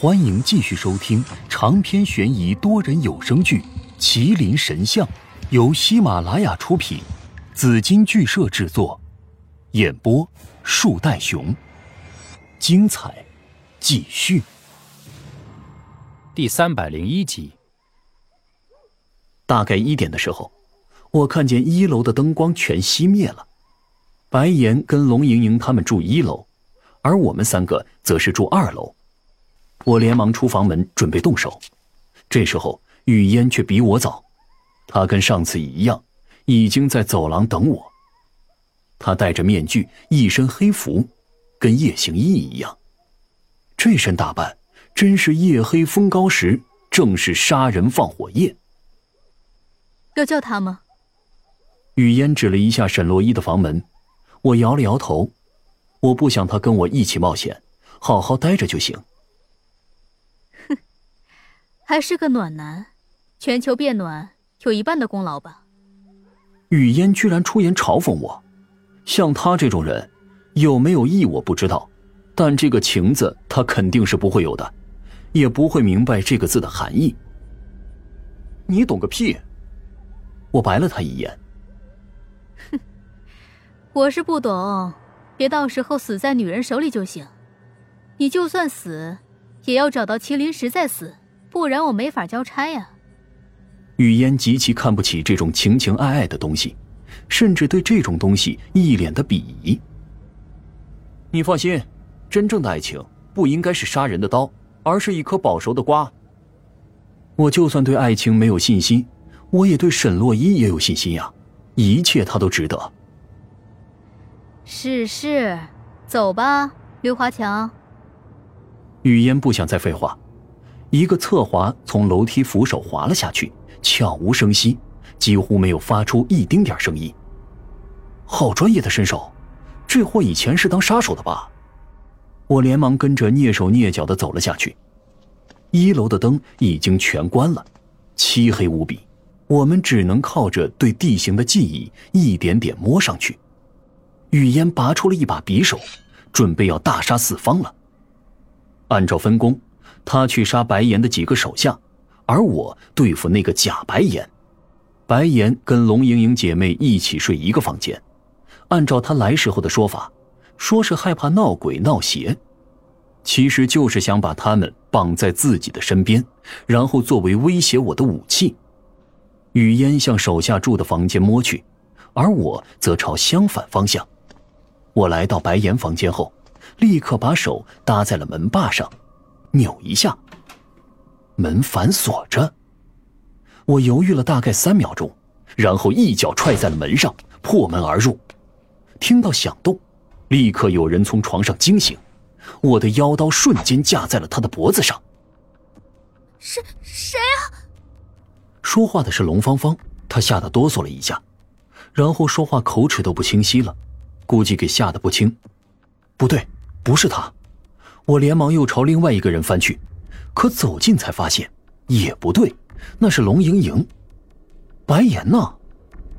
欢迎继续收听长篇悬疑多人有声剧《麒麟神像》，由喜马拉雅出品，紫金剧社制作，演播树袋熊。精彩继续。第三百零一集。大概一点的时候，我看见一楼的灯光全熄灭了。白岩跟龙莹莹他们住一楼，而我们三个则是住二楼。我连忙出房门准备动手，这时候雨烟却比我早，她跟上次一样，已经在走廊等我。她戴着面具，一身黑服，跟夜行衣一样。这身打扮真是夜黑风高时，正是杀人放火夜。要叫他吗？雨烟指了一下沈洛伊的房门，我摇了摇头，我不想他跟我一起冒险，好好待着就行。还是个暖男，全球变暖有一半的功劳吧。雨嫣居然出言嘲讽我，像他这种人，有没有意我不知道，但这个情字他肯定是不会有的，也不会明白这个字的含义。你懂个屁！我白了他一眼。哼，我是不懂，别到时候死在女人手里就行。你就算死，也要找到麒麟石再死。不然我没法交差呀。雨嫣极其看不起这种情情爱爱的东西，甚至对这种东西一脸的鄙夷。你放心，真正的爱情不应该是杀人的刀，而是一颗保熟的瓜。我就算对爱情没有信心，我也对沈洛伊也有信心呀，一切他都值得。是是，走吧，刘华强。雨嫣不想再废话。一个侧滑，从楼梯扶手滑了下去，悄无声息，几乎没有发出一丁点声音。好专业的身手，这货以前是当杀手的吧？我连忙跟着蹑手蹑脚的走了下去。一楼的灯已经全关了，漆黑无比，我们只能靠着对地形的记忆，一点点摸上去。雨烟拔出了一把匕首，准备要大杀四方了。按照分工。他去杀白岩的几个手下，而我对付那个假白岩。白岩跟龙莹莹姐妹一起睡一个房间，按照他来时候的说法，说是害怕闹鬼闹邪，其实就是想把他们绑在自己的身边，然后作为威胁我的武器。雨烟向手下住的房间摸去，而我则朝相反方向。我来到白岩房间后，立刻把手搭在了门把上。扭一下，门反锁着。我犹豫了大概三秒钟，然后一脚踹在了门上，破门而入。听到响动，立刻有人从床上惊醒，我的腰刀瞬间架在了他的脖子上。谁谁啊？说话的是龙芳芳，她吓得哆嗦了一下，然后说话口齿都不清晰了，估计给吓得不轻。不对，不是他。我连忙又朝另外一个人翻去，可走近才发现也不对，那是龙莹莹。白岩呢？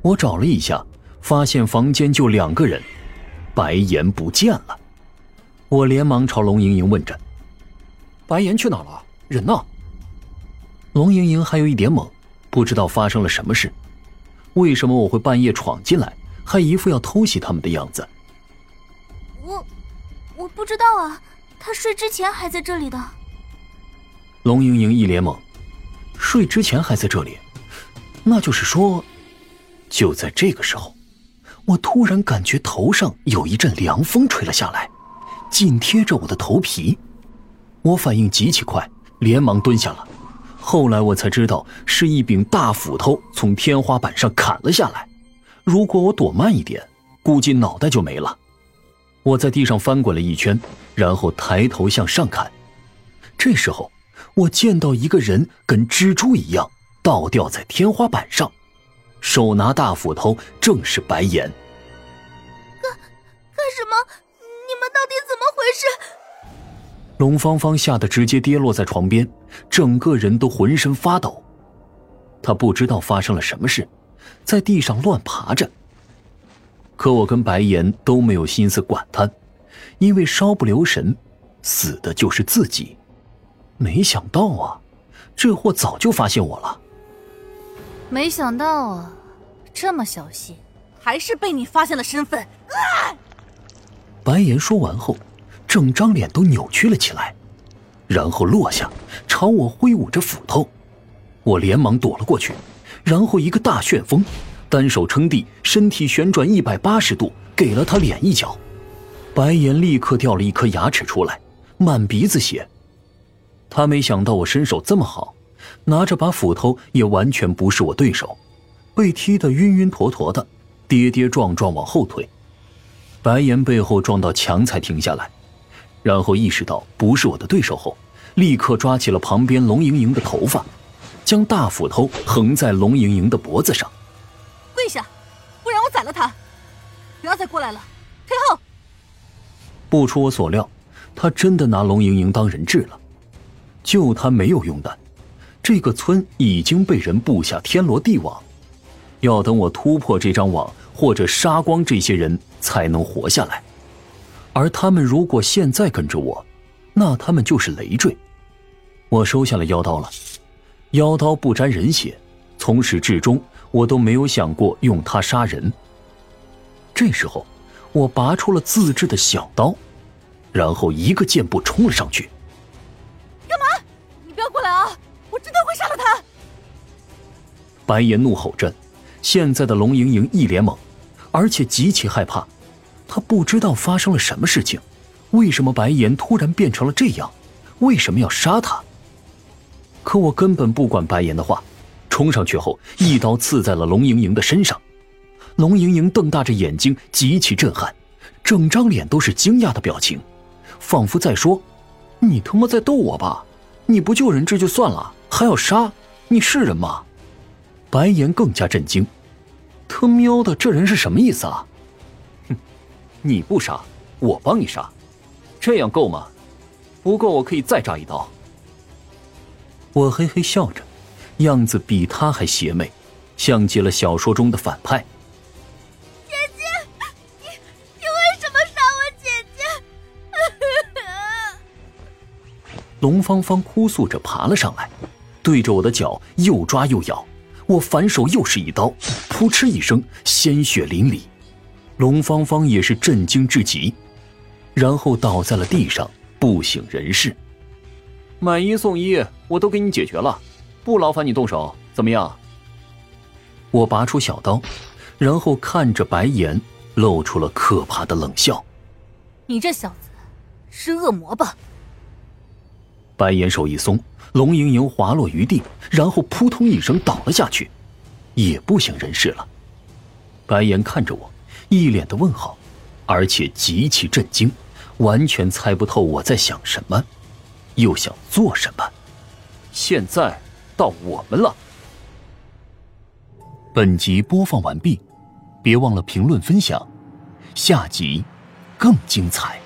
我找了一下，发现房间就两个人，白岩不见了。我连忙朝龙莹莹问着：“白岩去哪了？人呢？”龙莹莹还有一点懵，不知道发生了什么事。为什么我会半夜闯进来，还一副要偷袭他们的样子？我，我不知道啊。他睡之前还在这里的。龙莹莹一脸懵，睡之前还在这里，那就是说，就在这个时候，我突然感觉头上有一阵凉风吹了下来，紧贴着我的头皮。我反应极其快，连忙蹲下了。后来我才知道，是一柄大斧头从天花板上砍了下来。如果我躲慢一点，估计脑袋就没了。我在地上翻滚了一圈，然后抬头向上看。这时候，我见到一个人跟蜘蛛一样倒吊在天花板上，手拿大斧头，正是白岩。干干什么？你们到底怎么回事？龙芳芳吓得直接跌落在床边，整个人都浑身发抖。她不知道发生了什么事，在地上乱爬着。可我跟白岩都没有心思管他，因为稍不留神，死的就是自己。没想到啊，这货早就发现我了。没想到啊，这么小心，还是被你发现了身份。啊！白岩说完后，整张脸都扭曲了起来，然后落下，朝我挥舞着斧头。我连忙躲了过去，然后一个大旋风，单手撑地，身体旋转一百八十度，给了他脸一脚。白岩立刻掉了一颗牙齿出来，满鼻子血。他没想到我身手这么好，拿着把斧头也完全不是我对手，被踢得晕晕坨坨的，跌跌撞撞往后退。白岩背后撞到墙才停下来，然后意识到不是我的对手后，立刻抓起了旁边龙莹莹的头发，将大斧头横在龙莹莹的脖子上。宰了他！不要再过来了，退后。不出我所料，他真的拿龙莹莹当人质了。救他没有用的，这个村已经被人布下天罗地网，要等我突破这张网，或者杀光这些人，才能活下来。而他们如果现在跟着我，那他们就是累赘。我收下了妖刀了，妖刀不沾人血，从始至终我都没有想过用它杀人。这时候。我拔出了自制的小刀，然后一个箭步冲了上去。干嘛？你不要过来啊！我真的会杀了他！白岩怒吼着，现在的龙莹莹一脸懵，而且极其害怕。她不知道发生了什么事情，为什么白岩突然变成了这样？为什么要杀他？可我根本不管白岩的话，冲上去后一刀刺在了龙莹莹的身上。龙莹莹瞪大着眼睛，极其震撼，整张脸都是惊讶的表情，仿佛在说：“你他妈在逗我吧？你不救人质就算了，还要杀？你是人吗？”白岩更加震惊：“他喵的，这人是什么意思啊？”“哼，你不杀，我帮你杀，这样够吗？不够，我可以再扎一刀。”我嘿嘿笑着，样子比他还邪魅，像极了小说中的反派。龙芳芳哭诉着爬了上来，对着我的脚又抓又咬。我反手又是一刀，噗嗤一声，鲜血淋漓。龙芳芳也是震惊至极，然后倒在了地上，不省人事。买一送一，我都给你解决了，不劳烦你动手，怎么样？我拔出小刀，然后看着白岩，露出了可怕的冷笑：“你这小子，是恶魔吧？”白岩手一松，龙莹莹滑落于地，然后扑通一声倒了下去，也不省人事了。白岩看着我，一脸的问号，而且极其震惊，完全猜不透我在想什么，又想做什么。现在到我们了。本集播放完毕，别忘了评论分享，下集更精彩。